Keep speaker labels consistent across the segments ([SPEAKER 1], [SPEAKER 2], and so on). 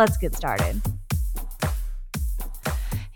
[SPEAKER 1] Let's get started.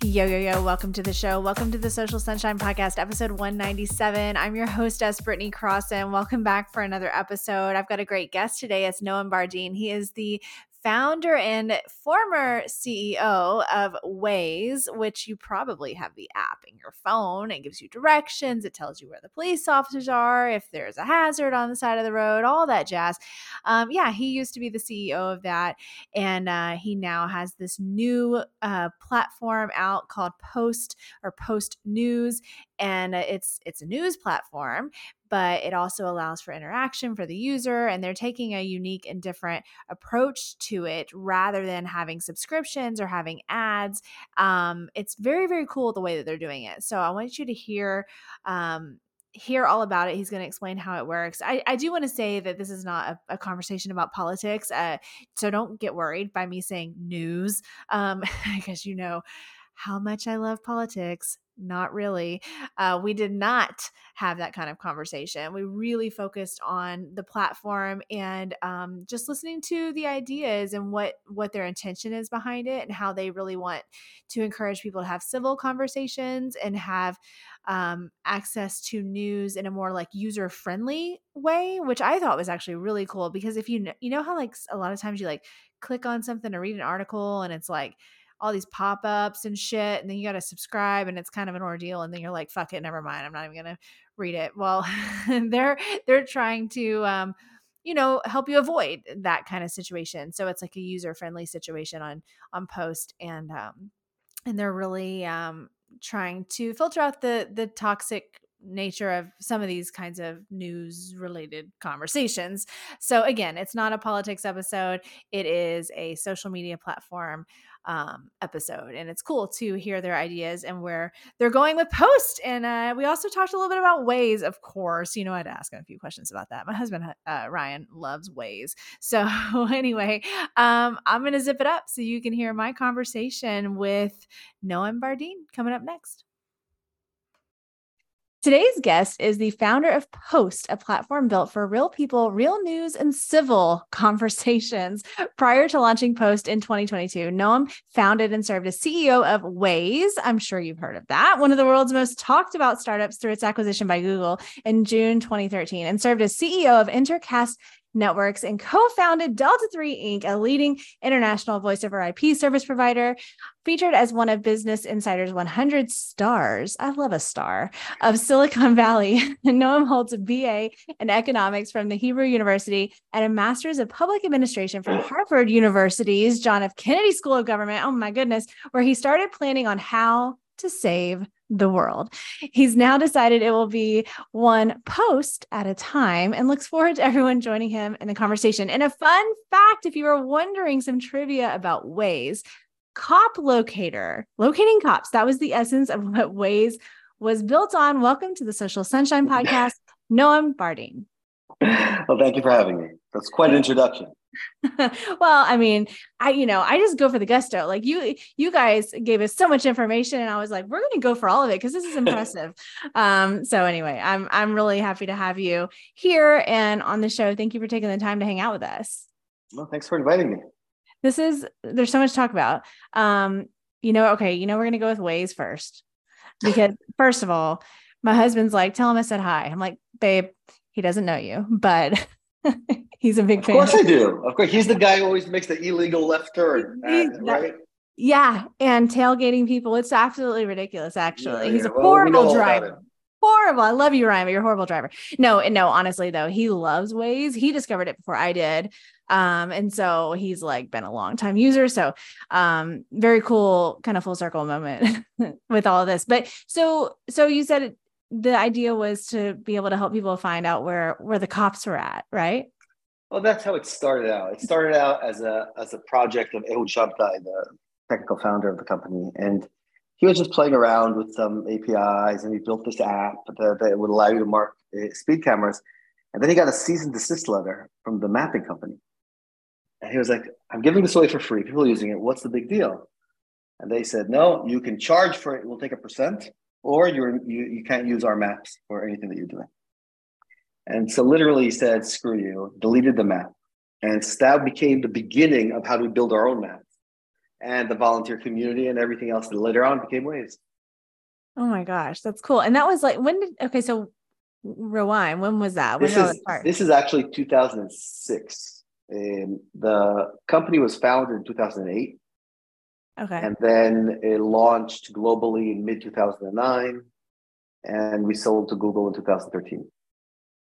[SPEAKER 1] Yo, yo, yo, welcome to the show. Welcome to the Social Sunshine Podcast, episode 197. I'm your hostess, Britney Crossan. Welcome back for another episode. I've got a great guest today. It's Noam Bardin. He is the founder and former CEO of Waze, which you probably have the app in your phone. It gives you directions, it tells you where the police officers are, if there's a hazard on the side of the road, all that jazz. Um, yeah, he used to be the CEO of that. And uh, he now has this new uh, platform out called Post or Post News. And it's it's a news platform, but it also allows for interaction for the user. And they're taking a unique and different approach to it rather than having subscriptions or having ads. Um, it's very, very cool the way that they're doing it. So I want you to hear. Um, hear all about it. He's going to explain how it works. I, I do want to say that this is not a, a conversation about politics. Uh, so don't get worried by me saying news, um, because you know how much I love politics not really. Uh, we did not have that kind of conversation. We really focused on the platform and um, just listening to the ideas and what what their intention is behind it and how they really want to encourage people to have civil conversations and have um, access to news in a more like user friendly way, which I thought was actually really cool because if you know, you know how like a lot of times you like click on something to read an article and it's like all these pop-ups and shit and then you got to subscribe and it's kind of an ordeal and then you're like fuck it never mind i'm not even gonna read it well they're they're trying to um you know help you avoid that kind of situation so it's like a user friendly situation on on post and um and they're really um trying to filter out the the toxic nature of some of these kinds of news related conversations. So again, it's not a politics episode. It is a social media platform um, episode. And it's cool to hear their ideas and where they're going with Post. And uh, we also talked a little bit about Waze, of course. You know, I'd ask him a few questions about that. My husband, uh, Ryan, loves Waze. So, anyway, um, I'm going to zip it up so you can hear my conversation with Noam Bardin coming up next. Today's guest is the founder of Post, a platform built for real people, real news, and civil conversations. Prior to launching Post in 2022, Noam founded and served as CEO of Waze. I'm sure you've heard of that, one of the world's most talked about startups through its acquisition by Google in June 2013, and served as CEO of Intercast Networks and co founded Delta 3 Inc., a leading international voice over IP service provider, featured as one of Business Insider's 100 stars. I love a star of Silicon Valley. Noam holds a BA in economics from the Hebrew University and a master's of public administration from Harvard University's John F. Kennedy School of Government. Oh my goodness, where he started planning on how to save the world. He's now decided it will be one post at a time and looks forward to everyone joining him in the conversation. And a fun fact if you were wondering some trivia about Waze, cop locator, locating cops, that was the essence of what Waze was built on. Welcome to the Social Sunshine Podcast, Noam Bardin.
[SPEAKER 2] Well, thank you for having me. That's quite an introduction.
[SPEAKER 1] well, I mean, I you know, I just go for the gusto. Like you you guys gave us so much information and I was like, we're going to go for all of it cuz this is impressive. um so anyway, I'm I'm really happy to have you here and on the show. Thank you for taking the time to hang out with us.
[SPEAKER 2] Well, thanks for inviting me.
[SPEAKER 1] This is there's so much to talk about. Um you know, okay, you know we're going to go with Waze first. Because first of all, my husband's like, tell him I said hi. I'm like, babe, he doesn't know you, but He's a big
[SPEAKER 2] of
[SPEAKER 1] fan.
[SPEAKER 2] Of course I do. Of course, he's the guy who always makes the illegal left turn, right?
[SPEAKER 1] Yeah, and tailgating people. It's absolutely ridiculous. Actually, yeah, he's a well, horrible driver. Horrible. I love you, Ryan, but you're a horrible driver. No, and no, honestly though, he loves Waze. He discovered it before I did. Um, and so he's like been a long time user. So um, very cool kind of full circle moment with all of this. But so so you said the idea was to be able to help people find out where where the cops were at, right?
[SPEAKER 2] Well, that's how it started out. It started out as a as a project of Ehud Shabtai, the technical founder of the company, and he was just playing around with some APIs, and he built this app that, that would allow you to mark uh, speed cameras. And then he got a cease and desist letter from the mapping company, and he was like, "I'm giving this away for free. People are using it. What's the big deal?" And they said, "No, you can charge for it. We'll take a percent, or you're you, you can't use our maps for anything that you're doing." And so literally he said, screw you, deleted the map. And that became the beginning of how we build our own maps and the volunteer community and everything else that later on became Waze.
[SPEAKER 1] Oh my gosh, that's cool. And that was like, when did, okay, so rewind, when was that? When
[SPEAKER 2] this, is, this is actually 2006. And the company was founded in 2008.
[SPEAKER 1] Okay.
[SPEAKER 2] And then it launched globally in mid 2009. And we sold to Google in 2013.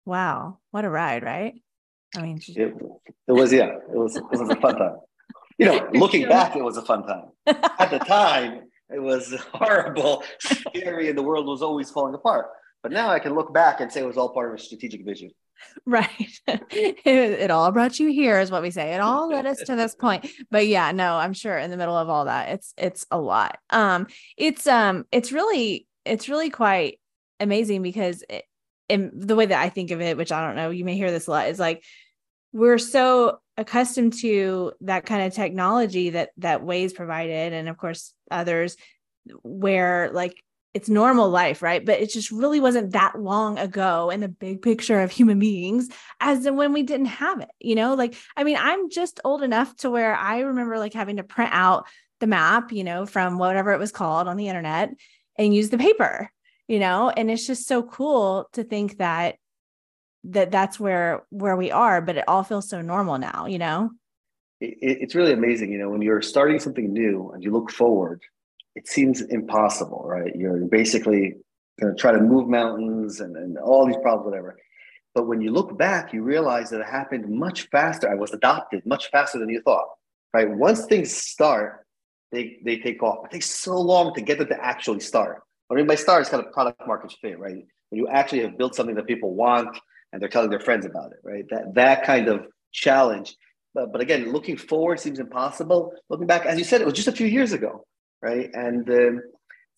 [SPEAKER 1] Wow, what a ride, right? I mean,
[SPEAKER 2] it, it was yeah, it was it was a fun time. You know, looking back, it was a fun time. At the time, it was horrible, scary, and the world was always falling apart. But now I can look back and say it was all part of a strategic vision.
[SPEAKER 1] Right. it, it, all brought you here is what we say. It all led us to this point. But yeah, no, I'm sure in the middle of all that, it's it's a lot. Um it's um it's really it's really quite amazing because it, and the way that I think of it, which I don't know, you may hear this a lot, is like we're so accustomed to that kind of technology that that Waze provided, and of course others, where like it's normal life, right? But it just really wasn't that long ago in the big picture of human beings as when we didn't have it, you know? Like, I mean, I'm just old enough to where I remember like having to print out the map, you know, from whatever it was called on the internet and use the paper you know and it's just so cool to think that that that's where where we are but it all feels so normal now you know
[SPEAKER 2] it, it's really amazing you know when you're starting something new and you look forward it seems impossible right you're basically going to try to move mountains and, and all these problems whatever but when you look back you realize that it happened much faster i was adopted much faster than you thought right once things start they they take off it takes so long to get them to actually start I mean, by star is kind of product market fit, right? When you actually have built something that people want and they're telling their friends about it, right? That that kind of challenge. But, but again, looking forward seems impossible. Looking back, as you said, it was just a few years ago, right? And um,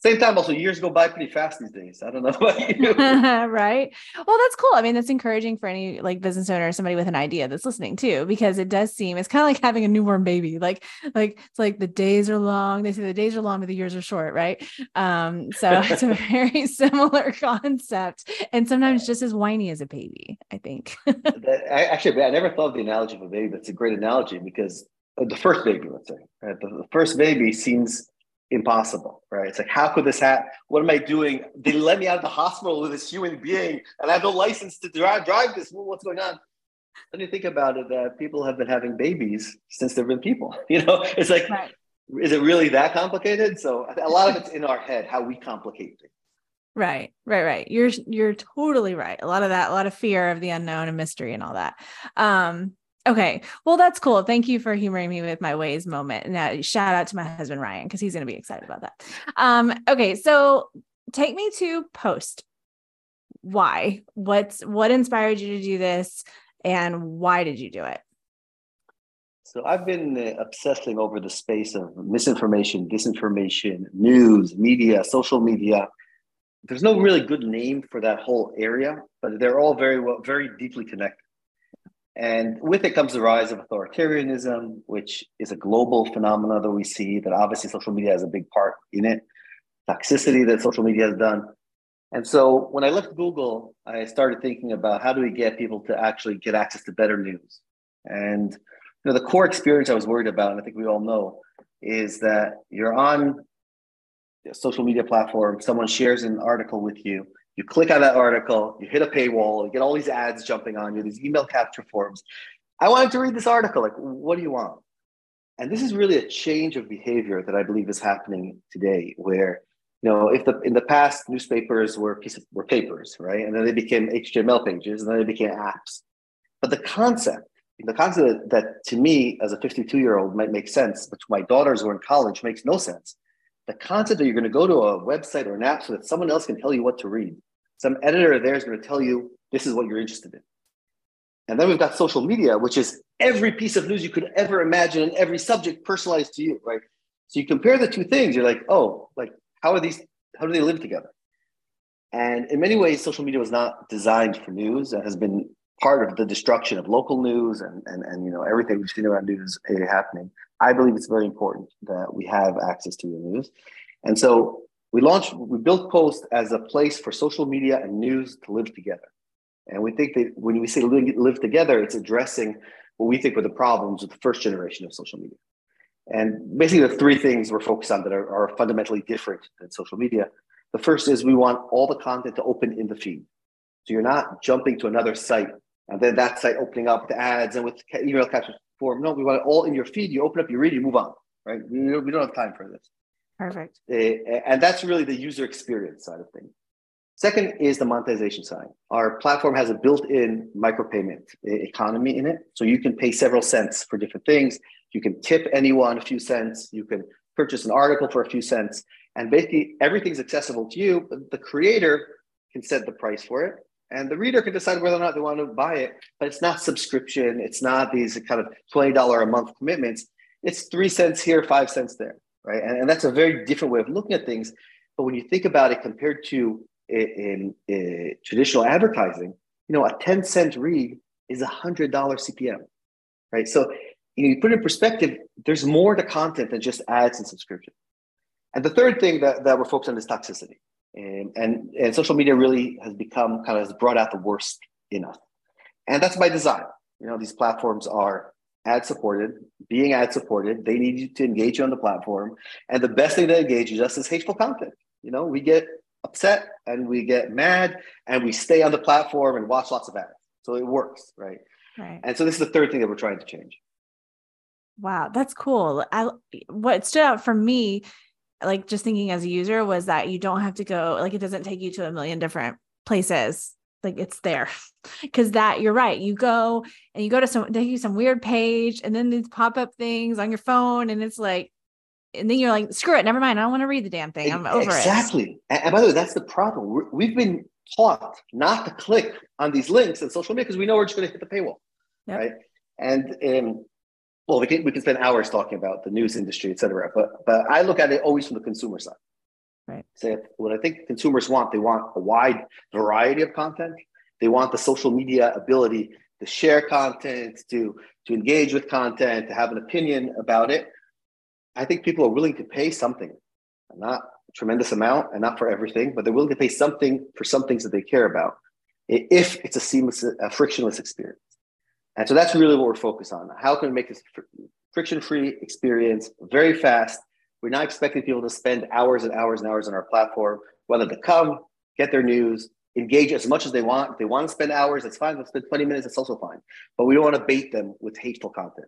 [SPEAKER 2] same time also years go by pretty fast these days. I don't know about you.
[SPEAKER 1] Right? Well that's cool. I mean that's encouraging for any like business owner or somebody with an idea that's listening too because it does seem it's kind of like having a newborn baby. Like like it's like the days are long. They say the days are long but the years are short right? Um so it's a very similar concept and sometimes just as whiny as a baby i think.
[SPEAKER 2] That, I, actually i never thought of the analogy of a baby. That's a great analogy because the first baby let's say right? the, the first baby seems impossible, right? It's like, how could this happen? What am I doing? They let me out of the hospital with this human being, and I have no license to drive, drive this. What's going on? Then you think about it, that people have been having babies since there've been people. You know, it's like, right. is it really that complicated? So a lot of it's in our head, how we complicate things.
[SPEAKER 1] Right, right, right. You're you're totally right. A lot of that, a lot of fear of the unknown and mystery and all that. Um, Okay. Well, that's cool. Thank you for humoring me with my Waze moment. Now, shout out to my husband Ryan because he's going to be excited about that. Um, okay, so take me to post. Why? What's what inspired you to do this, and why did you do it?
[SPEAKER 2] So I've been uh, obsessing over the space of misinformation, disinformation, news, media, social media. There's no really good name for that whole area, but they're all very well, very deeply connected. And with it comes the rise of authoritarianism, which is a global phenomenon that we see that obviously social media has a big part in it, toxicity that social media has done. And so when I left Google, I started thinking about how do we get people to actually get access to better news? And you know, the core experience I was worried about, and I think we all know, is that you're on a social media platform, someone shares an article with you, you click on that article, you hit a paywall, you get all these ads jumping on you, these email capture forms. I wanted to read this article. Like, what do you want? And this is really a change of behavior that I believe is happening today, where you know, if the in the past newspapers were piece were papers, right, and then they became HTML pages, and then they became apps. But the concept, the concept that, that to me as a 52 year old might make sense, but to my daughters who are in college makes no sense. The concept that you're going to go to a website or an app so that someone else can tell you what to read some editor there is going to tell you this is what you're interested in. And then we've got social media, which is every piece of news you could ever imagine and every subject personalized to you, right? So you compare the two things, you're like, oh, like how are these, how do they live together? And in many ways, social media was not designed for news. It has been part of the destruction of local news and, and, and you know everything we've seen around news happening. I believe it's very important that we have access to the news. And so we launched, we built Post as a place for social media and news to live together. And we think that when we say live together, it's addressing what we think were the problems with the first generation of social media. And basically, the three things we're focused on that are, are fundamentally different than social media. The first is we want all the content to open in the feed. So you're not jumping to another site and then that site opening up with ads and with email capture form. No, we want it all in your feed. You open up, you read, you move on, right? We don't, we don't have time for this.
[SPEAKER 1] Perfect.
[SPEAKER 2] Uh, and that's really the user experience side of things. Second is the monetization side. Our platform has a built-in micropayment economy in it. So you can pay several cents for different things. You can tip anyone a few cents. You can purchase an article for a few cents. And basically everything's accessible to you. But the creator can set the price for it. And the reader can decide whether or not they want to buy it. But it's not subscription. It's not these kind of $20 a month commitments. It's three cents here, five cents there. Right. And, and that's a very different way of looking at things. But when you think about it compared to in, in traditional advertising, you know, a 10 cent read is a $100 CPM, right? So you, put it in perspective, there's more to content than just ads and subscription. And the third thing that, that we're focused on is toxicity. And, and, and social media really has become kind of has brought out the worst in us. And that's by design. You know, these platforms are ad supported, being ad supported. They need you to engage you on the platform. And the best thing to engage is just is hateful content. You know, we get upset and we get mad and we stay on the platform and watch lots of ads. So it works, right?
[SPEAKER 1] Right.
[SPEAKER 2] And so this is the third thing that we're trying to change.
[SPEAKER 1] Wow, that's cool. I what stood out for me, like just thinking as a user, was that you don't have to go like it doesn't take you to a million different places. Like it's there, because that you're right. You go and you go to some they use some weird page, and then these pop up things on your phone, and it's like and then you're like, screw it, never mind. I don't want to read the damn thing. I'm over
[SPEAKER 2] exactly. it. Exactly. And by the way, that's the problem. we have been taught not to click on these links in social media because we know we're just going to hit the paywall, yep. right? And um, well, we can we can spend hours talking about the news industry, et cetera. But but I look at it always from the consumer side.
[SPEAKER 1] Right.
[SPEAKER 2] So what I think consumers want, they want a wide variety of content. They want the social media ability to share content, to to engage with content, to have an opinion about it. I think people are willing to pay something, not a tremendous amount and not for everything, but they're willing to pay something for some things that they care about if it's a seamless, a frictionless experience. And so that's really what we're focused on. How can we make this friction free experience very fast? We're not expecting people to spend hours and hours and hours on our platform, whether to come, get their news, engage as much as they want. If they want to spend hours, that's fine. Let's spend 20 minutes, it's also fine. But we don't want to bait them with hateful content.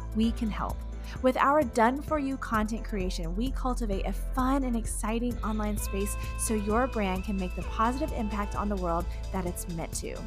[SPEAKER 1] we can help. With our done for you content creation, we cultivate a fun and exciting online space so your brand can make the positive impact on the world that it's meant to.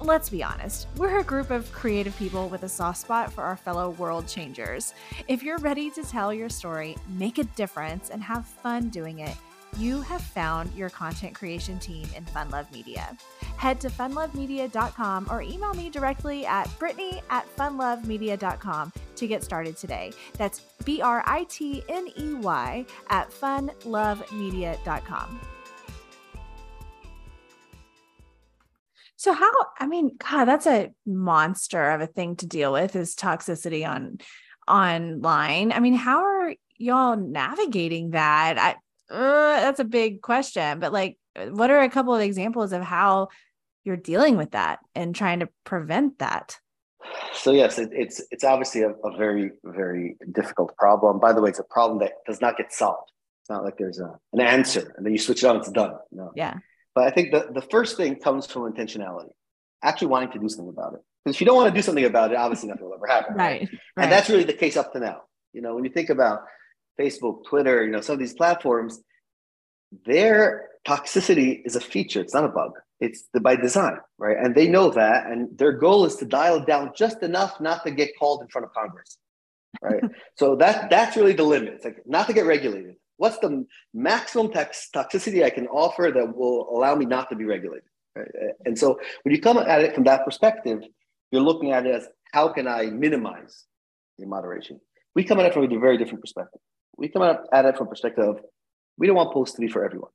[SPEAKER 1] Let's be honest, we're a group of creative people with a soft spot for our fellow world changers. If you're ready to tell your story, make a difference, and have fun doing it, you have found your content creation team in Funlove Media. Head to funlovemedia.com or email me directly at britney at funlovemedia.com to get started today. That's B R I T N E Y at funlovemedia.com. So how I mean, God, that's a monster of a thing to deal with is toxicity on online. I mean, how are y'all navigating that? I uh, that's a big question. But like, what are a couple of examples of how you're dealing with that and trying to prevent that?
[SPEAKER 2] So yes, it, it's it's obviously a, a, very very difficult problem. By the way, it's a problem that does not get solved. It's not like there's a, an answer and then you switch it on, it's done. No.
[SPEAKER 1] Yeah.
[SPEAKER 2] But I think the, the first thing comes from intentionality. actually wanting to do something about it. Because if you don't want to do something about it, obviously nothing will ever happen.
[SPEAKER 1] Right. right.
[SPEAKER 2] And that's really the case up to now. You know, when you think about Facebook, Twitter, you know, some of these platforms, their toxicity is a feature, it's not a bug. It's the, by design, right? And they know that. And their goal is to dial it down just enough not to get called in front of Congress. Right. so that that's really the limit. It's like not to get regulated. What's the maximum tax, toxicity I can offer that will allow me not to be regulated? Right? And so when you come at it from that perspective, you're looking at it as how can I minimize the moderation? We come at it from a very different perspective. We come at it from perspective of we don't want posts to be for everyone.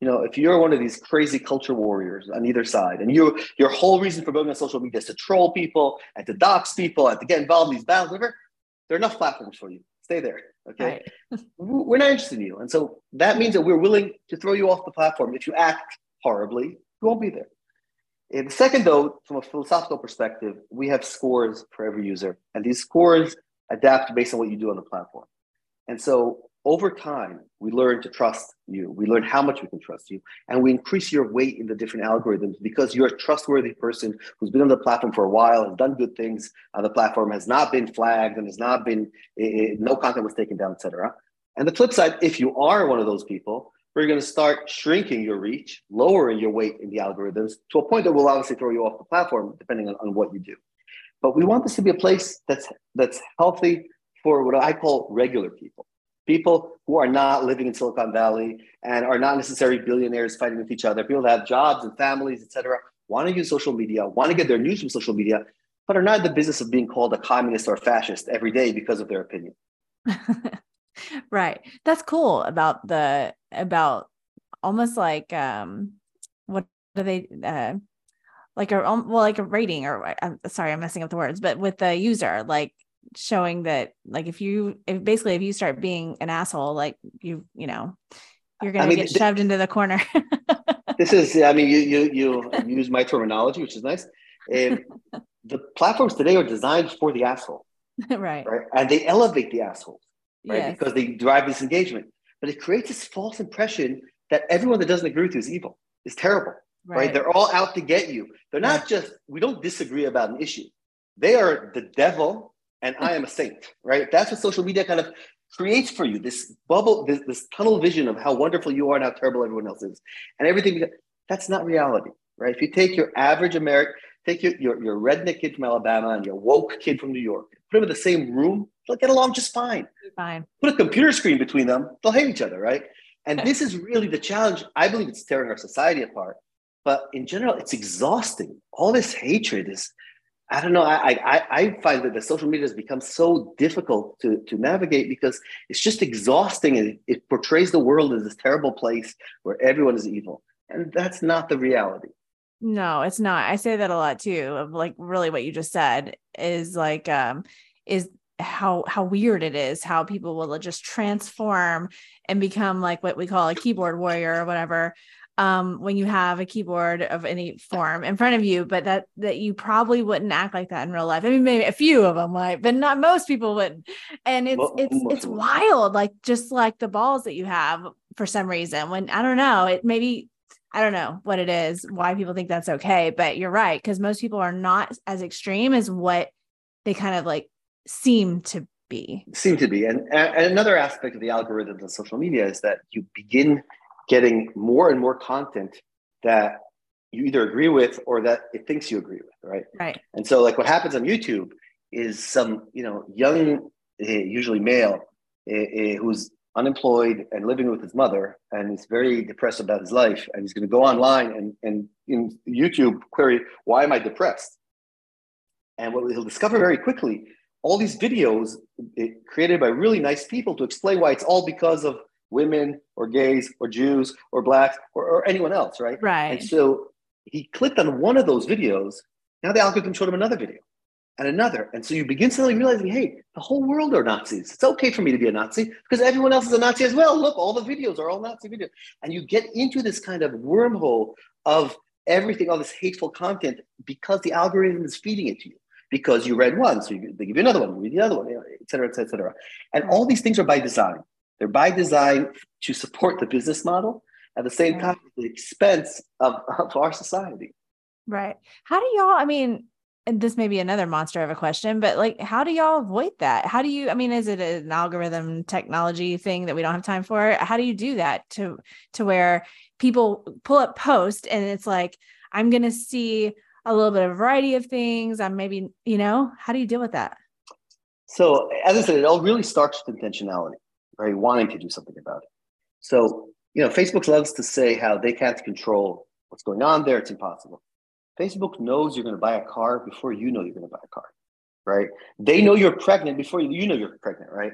[SPEAKER 2] You know, if you're one of these crazy culture warriors on either side, and you your whole reason for building on social media is to troll people and to dox people and to get involved in these battles, whatever, there are enough platforms for you. Stay there. Okay. Right. we're not interested in you. And so that means that we're willing to throw you off the platform. If you act horribly, you won't be there. And the second, though, from a philosophical perspective, we have scores for every user, and these scores adapt based on what you do on the platform. And so over time, we learn to trust you. We learn how much we can trust you, and we increase your weight in the different algorithms because you're a trustworthy person who's been on the platform for a while, has done good things on the platform, has not been flagged, and has not been uh, no content was taken down, etc. And the flip side, if you are one of those people, we're going to start shrinking your reach, lowering your weight in the algorithms to a point that will obviously throw you off the platform, depending on, on what you do. But we want this to be a place that's that's healthy for what I call regular people. People who are not living in Silicon Valley and are not necessarily billionaires fighting with each other. People that have jobs and families, etc., want to use social media, want to get their news from social media, but are not in the business of being called a communist or a fascist every day because of their opinion.
[SPEAKER 1] right. That's cool about the about almost like um what do they uh like a um, well like a rating or I'm sorry I'm messing up the words but with the user like showing that like if you if basically if you start being an asshole like you you know you're gonna I mean, get th- shoved into the corner.
[SPEAKER 2] This is i mean you you you use my terminology which is nice. And the platforms today are designed for the asshole.
[SPEAKER 1] Right.
[SPEAKER 2] Right? And they elevate the assholes right? Yes. because they drive this engagement. But it creates this false impression that everyone that doesn't agree with you is evil is terrible right, right? they're all out to get you. They're not right. just we don't disagree about an issue. They are the devil and I am a saint, right? That's what social media kind of creates for you this bubble, this, this tunnel vision of how wonderful you are and how terrible everyone else is. And everything that's not reality, right? If you take your average American, take your, your, your redneck kid from Alabama and your woke kid from New York, put them in the same room, they'll get along just fine.
[SPEAKER 1] Fine.
[SPEAKER 2] Put a computer screen between them, they'll hate each other, right? And this is really the challenge. I believe it's tearing our society apart. But in general, it's exhausting. All this hatred is I don't know. I, I, I find that the social media has become so difficult to, to navigate because it's just exhausting and it, it portrays the world as this terrible place where everyone is evil. And that's not the reality.
[SPEAKER 1] No, it's not. I say that a lot too, of like really what you just said is like, um, is how how weird it is how people will just transform and become like what we call a keyboard warrior or whatever um, when you have a keyboard of any form in front of you, but that that you probably wouldn't act like that in real life. I mean, maybe a few of them might, but not most people wouldn't. And it's well, it's it's wild, like just like the balls that you have for some reason. When I don't know, it maybe I don't know what it is, why people think that's okay, but you're right because most people are not as extreme as what they kind of like seem to be.
[SPEAKER 2] Seem to be, and, and another aspect of the algorithms on social media is that you begin getting more and more content that you either agree with or that it thinks you agree with, right?
[SPEAKER 1] Right.
[SPEAKER 2] And so, like, what happens on YouTube is some, you know, young, eh, usually male, eh, eh, who's unemployed and living with his mother, and he's very depressed about his life, and he's going to go online and and in YouTube query, "Why am I depressed?" And what he'll discover very quickly, all these videos created by really nice people to explain why it's all because of women or gays or Jews or blacks or, or anyone else, right?
[SPEAKER 1] Right.
[SPEAKER 2] And so he clicked on one of those videos. Now the algorithm showed him another video and another. And so you begin suddenly realizing, hey, the whole world are Nazis. It's okay for me to be a Nazi because everyone else is a Nazi as well. Look, all the videos are all Nazi videos. And you get into this kind of wormhole of everything, all this hateful content because the algorithm is feeding it to you. Because you read one, so you, they give you another one, you read the other one, et cetera, et cetera, et cetera. And all these things are by design. They're by design to support the business model at the same time at the expense of, of our society.
[SPEAKER 1] Right. How do y'all, I mean, and this may be another monster of a question, but like, how do y'all avoid that? How do you, I mean, is it an algorithm technology thing that we don't have time for? How do you do that to, to where people pull up post and it's like, I'm going to see a little bit of variety of things. I'm maybe, you know, how do you deal with that?
[SPEAKER 2] So as I said, it all really starts with intentionality, right? Wanting to do something about it. So, you know, Facebook loves to say how they can't control what's going on there. It's impossible. Facebook knows you're going to buy a car before you know you're going to buy a car, right? They know you're pregnant before you know you're pregnant, right?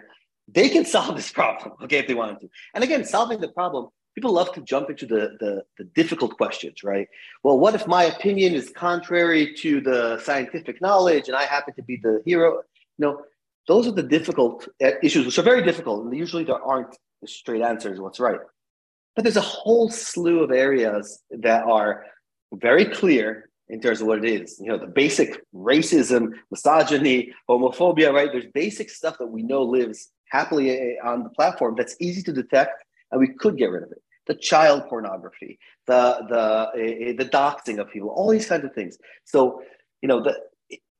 [SPEAKER 2] They can solve this problem, okay, if they wanted to. And again, solving the problem, people love to jump into the, the, the difficult questions, right? Well, what if my opinion is contrary to the scientific knowledge and I happen to be the hero? You know, those are the difficult uh, issues, which are very difficult. And usually there aren't straight answers what's right. But there's a whole slew of areas that are very clear in terms of what it is. You know, the basic racism, misogyny, homophobia, right? There's basic stuff that we know lives happily eh, on the platform that's easy to detect and we could get rid of it. The child pornography, the the uh, the doxing of people, all these kinds of things. So, you know, the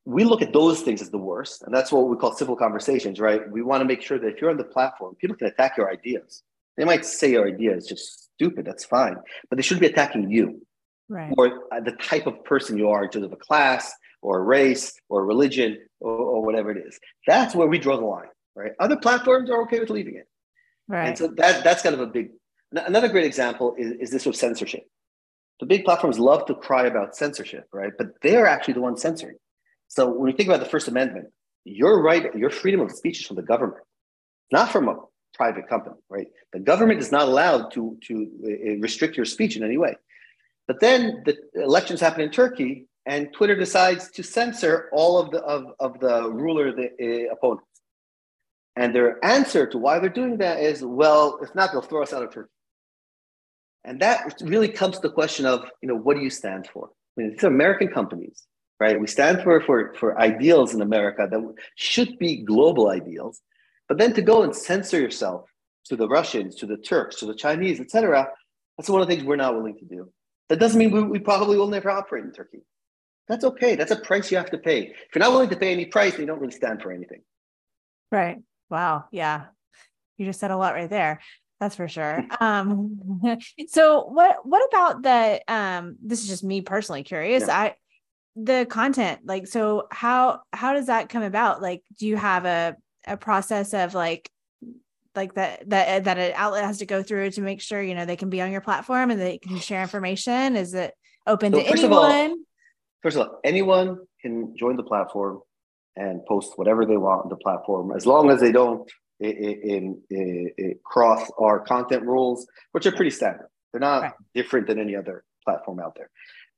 [SPEAKER 2] we look at those things as the worst, and that's what we call civil conversations, right? We want to make sure that if you're on the platform, people can attack your ideas. They might say your idea is just stupid, that's fine, but they shouldn't be attacking you
[SPEAKER 1] right.
[SPEAKER 2] or uh, the type of person you are in terms of a class or a race or religion or, or, whatever it is. That's where we draw the line, right? Other platforms are okay with leaving it.
[SPEAKER 1] Right.
[SPEAKER 2] And so that, that's kind of a big, another great example is, is this with censorship. The big platforms love to cry about censorship, right? But they're actually the ones censoring. So when you think about the First Amendment, your right, your freedom of speech is from the government, not from a private company, right? The government is not allowed to, to uh, restrict your speech in any way. But then the elections happen in Turkey, and Twitter decides to censor all of the of, of the ruler the uh, opponents. And their answer to why they're doing that is, well, if not, they'll throw us out of Turkey. And that really comes to the question of, you know, what do you stand for? I mean, these are American companies, right? We stand for, for, for ideals in America that should be global ideals. But then to go and censor yourself to the Russians, to the Turks, to the Chinese, etc., that's one of the things we're not willing to do. That doesn't mean we, we probably will never operate in Turkey. That's okay. That's a price you have to pay. If you're not willing to pay any price, then you don't really stand for anything.
[SPEAKER 1] Right. Wow. Yeah. You just said a lot right there. That's for sure. Um, so what what about the um this is just me personally curious. Yeah. I the content, like so how how does that come about? Like, do you have a a process of like like that that uh, that an outlet has to go through to make sure you know they can be on your platform and they can share information? Is it open so to first anyone
[SPEAKER 2] of all, first of all anyone can join the platform and post whatever they want on the platform as long as they don't in, in, in cross our content rules which are pretty standard. They're not right. different than any other platform out there.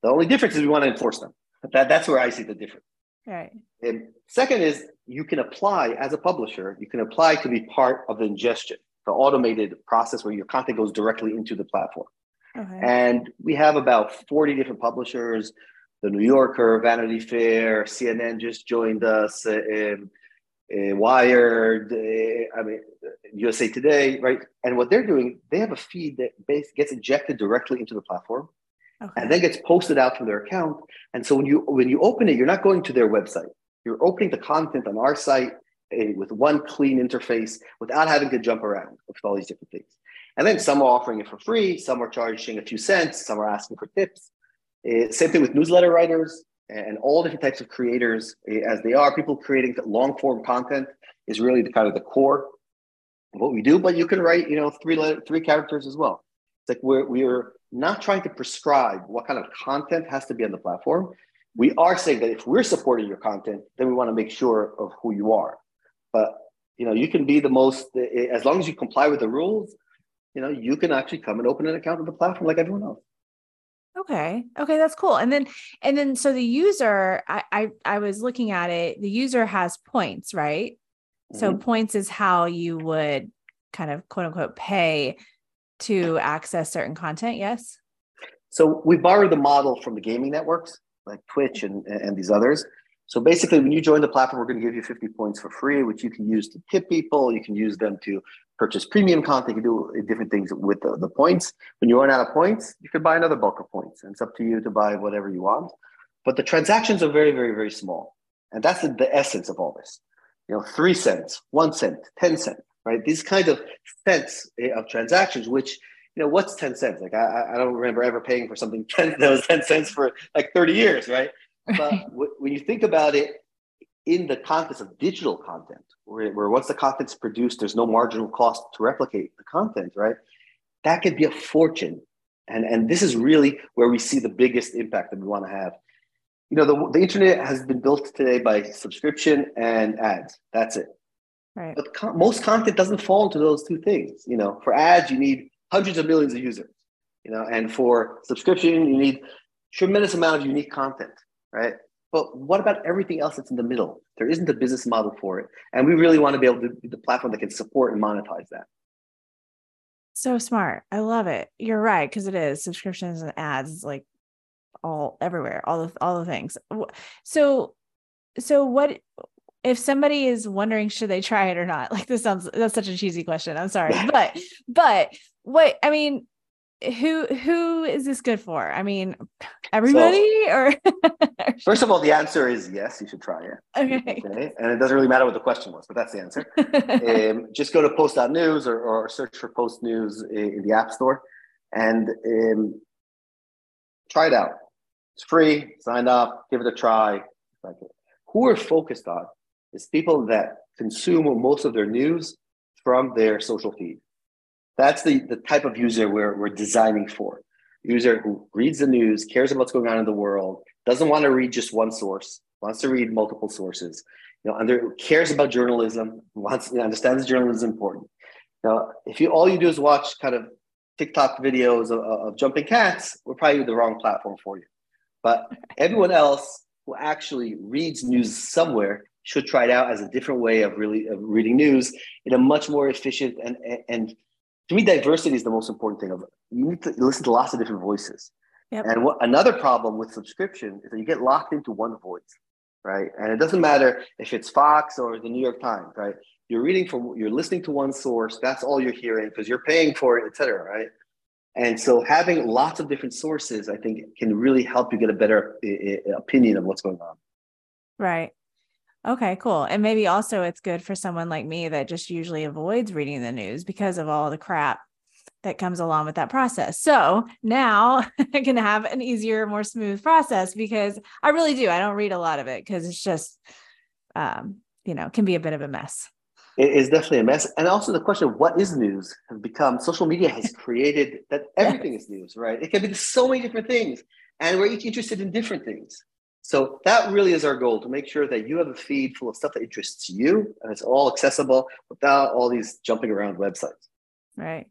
[SPEAKER 2] The only difference is we want to enforce them that, that's where i see the difference
[SPEAKER 1] right
[SPEAKER 2] and second is you can apply as a publisher, you can apply to be part of the ingestion, the automated process where your content goes directly into the platform. Okay. And we have about 40 different publishers. The New Yorker, Vanity Fair, CNN just joined us, uh, um, uh, Wired, uh, I mean, USA Today, right? And what they're doing, they have a feed that base, gets injected directly into the platform. Okay. And then gets posted out from their account. And so when you when you open it, you're not going to their website you're opening the content on our site uh, with one clean interface without having to jump around with all these different things. And then some are offering it for free, some are charging a few cents, some are asking for tips. Uh, same thing with newsletter writers and all different types of creators uh, as they are. People creating long form content is really the kind of the core of what we do. But you can write, you know, three letter, three characters as well. It's like we're we're not trying to prescribe what kind of content has to be on the platform we are saying that if we're supporting your content, then we want to make sure of who you are. But you know, you can be the most as long as you comply with the rules. You know, you can actually come and open an account on the platform like everyone else.
[SPEAKER 1] Okay. Okay, that's cool. And then and then so the user, I I, I was looking at it. The user has points, right? Mm-hmm. So points is how you would kind of quote unquote pay to access certain content. Yes.
[SPEAKER 2] So we borrowed the model from the gaming networks like Twitch and, and these others. So basically, when you join the platform, we're going to give you 50 points for free, which you can use to tip people. You can use them to purchase premium content. You can do different things with the, the points. When you run out of points, you can buy another bulk of points. And it's up to you to buy whatever you want. but the transactions are very, very, very small. And that's the, essence of all this. You know, three cents, one cent, 10 cents, right? These kind of cents eh, of transactions, which, you know, what's 10 cents? Like, I, I don't remember ever paying for something 10, that was 10 cents for like 30 years, right? But when you think about it in the context of digital content, where, where once the content's produced, there's no marginal cost to replicate the content, right? That could be a fortune. And, and this is really where we see the biggest impact that we want to have you know the, the internet has been built today by subscription and ads that's it right. But con- most content doesn't fall into those two things you know? For ads you need hundreds of millions of users you know? And for subscription you need tremendous amount of unique content right? But what about everything else that's in the middle? There isn't a business model for it and we really want to be able to be the platform that can support and monetize that.
[SPEAKER 1] So smart. I love it. You're right because it is. Subscriptions and ads like all everywhere, all the all the things. So so what if somebody is wondering should they try it or not? Like this sounds that's such a cheesy question. I'm sorry. But but what I mean who who is this good for? I mean, everybody so, or
[SPEAKER 2] first of all, the answer is yes, you should try it.
[SPEAKER 1] Okay.
[SPEAKER 2] okay. And it doesn't really matter what the question was, but that's the answer. um, just go to post.news or, or search for post news in the app store and um, try it out. It's free. Sign up, give it a try. like Who we're focused on is people that consume most of their news from their social feed. That's the, the type of user we're, we're designing for. User who reads the news, cares about what's going on in the world, doesn't want to read just one source, wants to read multiple sources, you know, under cares about journalism, wants you know, understands journalism is important. Now, if you all you do is watch kind of TikTok videos of, of jumping cats, we're probably the wrong platform for you. But everyone else who actually reads news somewhere should try it out as a different way of really of reading news in a much more efficient and and to me diversity is the most important thing of you need to listen to lots of different voices yep. and what another problem with subscription is that you get locked into one voice right and it doesn't matter if it's fox or the new york times right you're reading from you're listening to one source that's all you're hearing because you're paying for it et cetera right and so having lots of different sources, I think, can really help you get a better uh, opinion of what's going on.
[SPEAKER 1] Right. Okay, cool. And maybe also it's good for someone like me that just usually avoids reading the news because of all the crap that comes along with that process. So now I can have an easier, more smooth process because I really do. I don't read a lot of it because it's just, um, you know, can be a bit of a mess
[SPEAKER 2] it is definitely a mess. And also the question of what is news has become social media has created that everything is news, right? It can be so many different things. And we're each interested in different things. So that really is our goal to make sure that you have a feed full of stuff that interests you and it's all accessible without all these jumping around websites.
[SPEAKER 1] Right.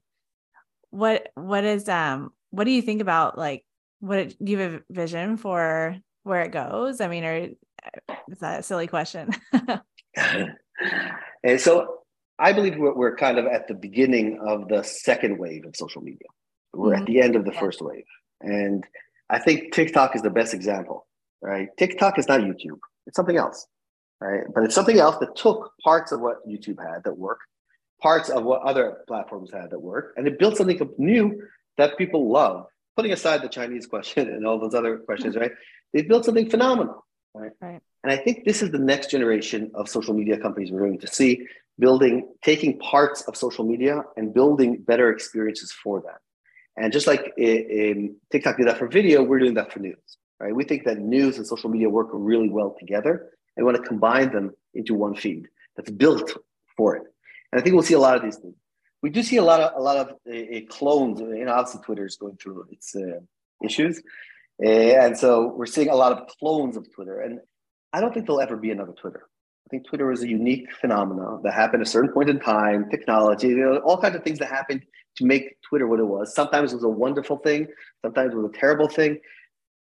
[SPEAKER 1] What what is um what do you think about like what do you have a vision for where it goes? I mean, or is that a silly question?
[SPEAKER 2] And so I believe we're, we're kind of at the beginning of the second wave of social media. We're mm-hmm. at the end of the first wave. And I think TikTok is the best example, right? TikTok is not YouTube, it's something else, right? But it's something else that took parts of what YouTube had that work, parts of what other platforms had that work, and it built something new that people love. Putting aside the Chinese question and all those other questions, right? They built something phenomenal, right? right? And I think this is the next generation of social media companies we're going to see building, taking parts of social media and building better experiences for them. And just like in, TikTok did that for video, we're doing that for news, right? We think that news and social media work really well together and we want to combine them into one feed that's built for it. And I think we'll see a lot of these things. We do see a lot of a lot of uh, clones. You know, obviously Twitter is going through its uh, issues, uh, and so we're seeing a lot of clones of Twitter. And I don't think there'll ever be another Twitter. I think Twitter was a unique phenomenon that happened at a certain point in time, technology, you know, all kinds of things that happened to make Twitter what it was. Sometimes it was a wonderful thing, sometimes it was a terrible thing,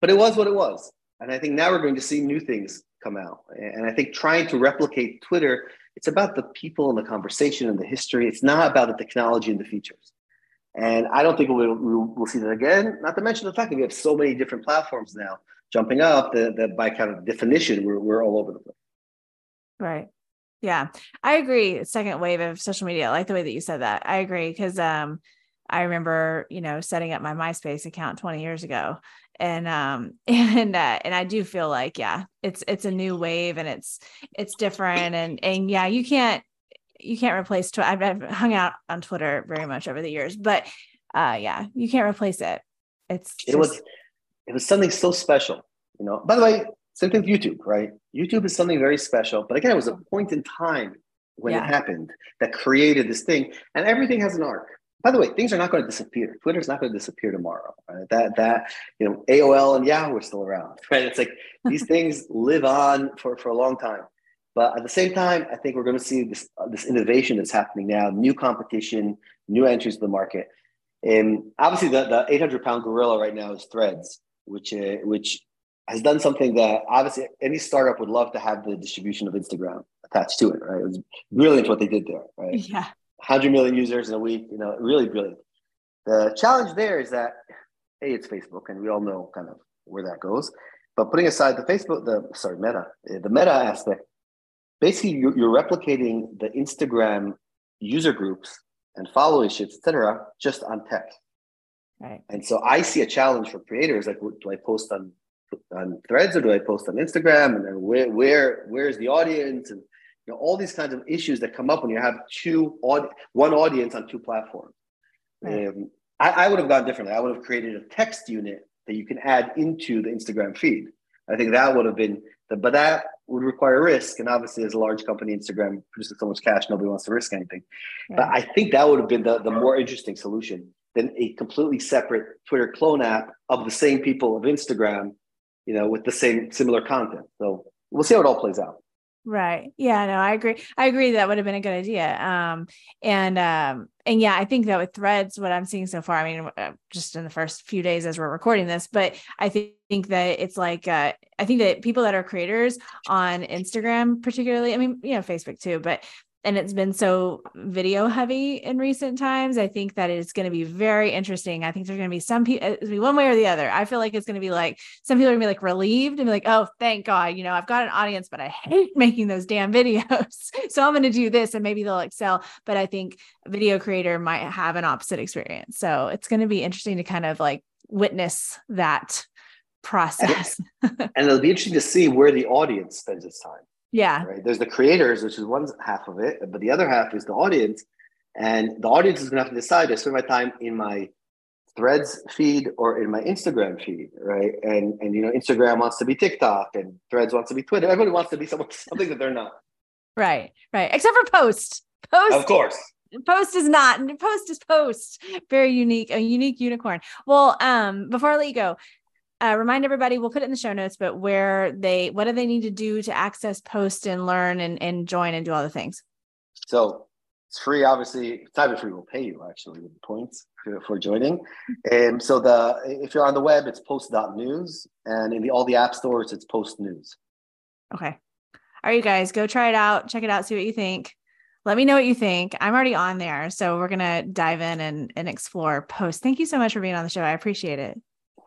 [SPEAKER 2] but it was what it was. And I think now we're going to see new things come out. And I think trying to replicate Twitter, it's about the people and the conversation and the history. It's not about the technology and the features. And I don't think we'll, we'll, see that again. Not to mention the fact that we have so many different platforms now jumping up that, that by kind of definition, we're, we're all over the place.
[SPEAKER 1] Right. Yeah, I agree. Second wave of social media. I like the way that you said that. I agree because um, I remember, you know, setting up my MySpace account 20 years ago. And um and uh, and I do feel like yeah, it's it's a new wave and it's it's different and and yeah, you can't you can't replace Twitter. I've, I've hung out on Twitter very much over the years, but uh yeah, you can't replace it. It's
[SPEAKER 2] just, it was it was something so special, you know. By the way, same thing with YouTube, right? YouTube is something very special, but again, it was a point in time when yeah. it happened that created this thing, and everything has an arc. By the way, things are not going to disappear. Twitter's not going to disappear tomorrow. Right? That that you know, AOL and Yahoo are still around, right? It's like these things live on for for a long time. But at the same time, I think we're going to see this uh, this innovation that's happening now, new competition, new entries to the market. And obviously, the, the 800 pound gorilla right now is Threads, which uh, which has done something that obviously any startup would love to have the distribution of Instagram attached to it, right? It was brilliant what they did there, right?
[SPEAKER 1] Yeah.
[SPEAKER 2] 100 million users in a week, you know, really brilliant. The challenge there is that, hey, it's Facebook, and we all know kind of where that goes. But putting aside the Facebook, the sorry, Meta, eh, the Meta aspect, basically you're, you're replicating the Instagram user groups and followerships, etc., just on text.
[SPEAKER 1] Right.
[SPEAKER 2] And so I see a challenge for creators like, do I post on on Threads or do I post on Instagram? And then where where where's the audience? And you know all these kinds of issues that come up when you have two aud- one audience on two platforms. Right. Um, I, I would have gone differently. I would have created a text unit that you can add into the Instagram feed. I think that would have been the, but that would require risk. And obviously, as a large company, Instagram produces so much cash, nobody wants to risk anything. Right. But I think that would have been the, the more interesting solution than a completely separate Twitter clone app of the same people of Instagram you know, with the same similar content. So we'll see how it all plays out.
[SPEAKER 1] Right. Yeah, no, I agree. I agree that would have been a good idea. Um, and um, and yeah, I think that with threads, what I'm seeing so far, I mean, uh, just in the first few days as we're recording this, but I think, that it's like uh, I think that people that are creators on Instagram, particularly, I mean, you know, Facebook too, but and it's been so video heavy in recent times. I think that it's going to be very interesting. I think there's going to be some people, uh, be one way or the other. I feel like it's going to be like some people are going to be like relieved and be like, oh, thank God, you know, I've got an audience, but I hate making those damn videos. so I'm going to do this and maybe they'll excel. But I think a video creator might have an opposite experience. So it's going to be interesting to kind of like witness that process.
[SPEAKER 2] and it'll be interesting to see where the audience spends its time.
[SPEAKER 1] Yeah.
[SPEAKER 2] Right. There's the creators, which is one half of it, but the other half is the audience. And the audience is going to have to decide to spend my time in my threads feed or in my Instagram feed, right? And and you know, Instagram wants to be TikTok and threads wants to be Twitter. Everybody wants to be someone, something that they're not.
[SPEAKER 1] Right, right. Except for post. Post
[SPEAKER 2] of course.
[SPEAKER 1] Post is not. Post is post. Very unique, a unique unicorn. Well, um, before I let you go, uh, remind everybody we'll put it in the show notes but where they what do they need to do to access post and learn and, and join and do all the things?
[SPEAKER 2] So it's free obviously not free we'll pay you actually with points for, for joining. And um, so the if you're on the web it's post.news and in the, all the app stores it's post news.
[SPEAKER 1] Okay. All right you guys go try it out check it out see what you think. Let me know what you think. I'm already on there so we're gonna dive in and, and explore post thank you so much for being on the show. I appreciate it